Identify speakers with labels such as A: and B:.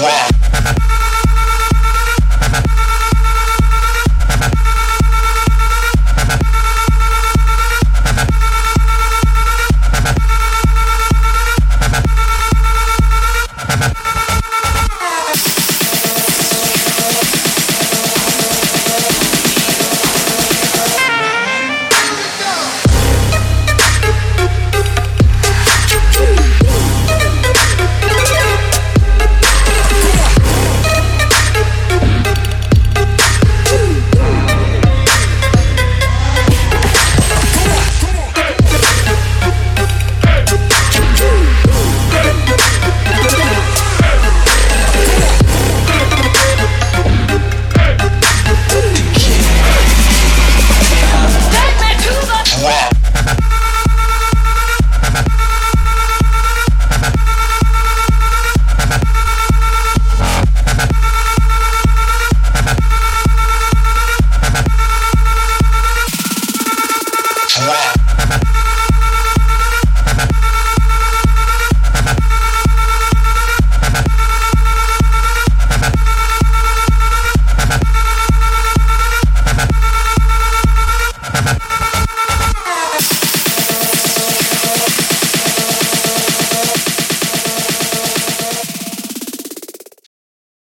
A: Wow.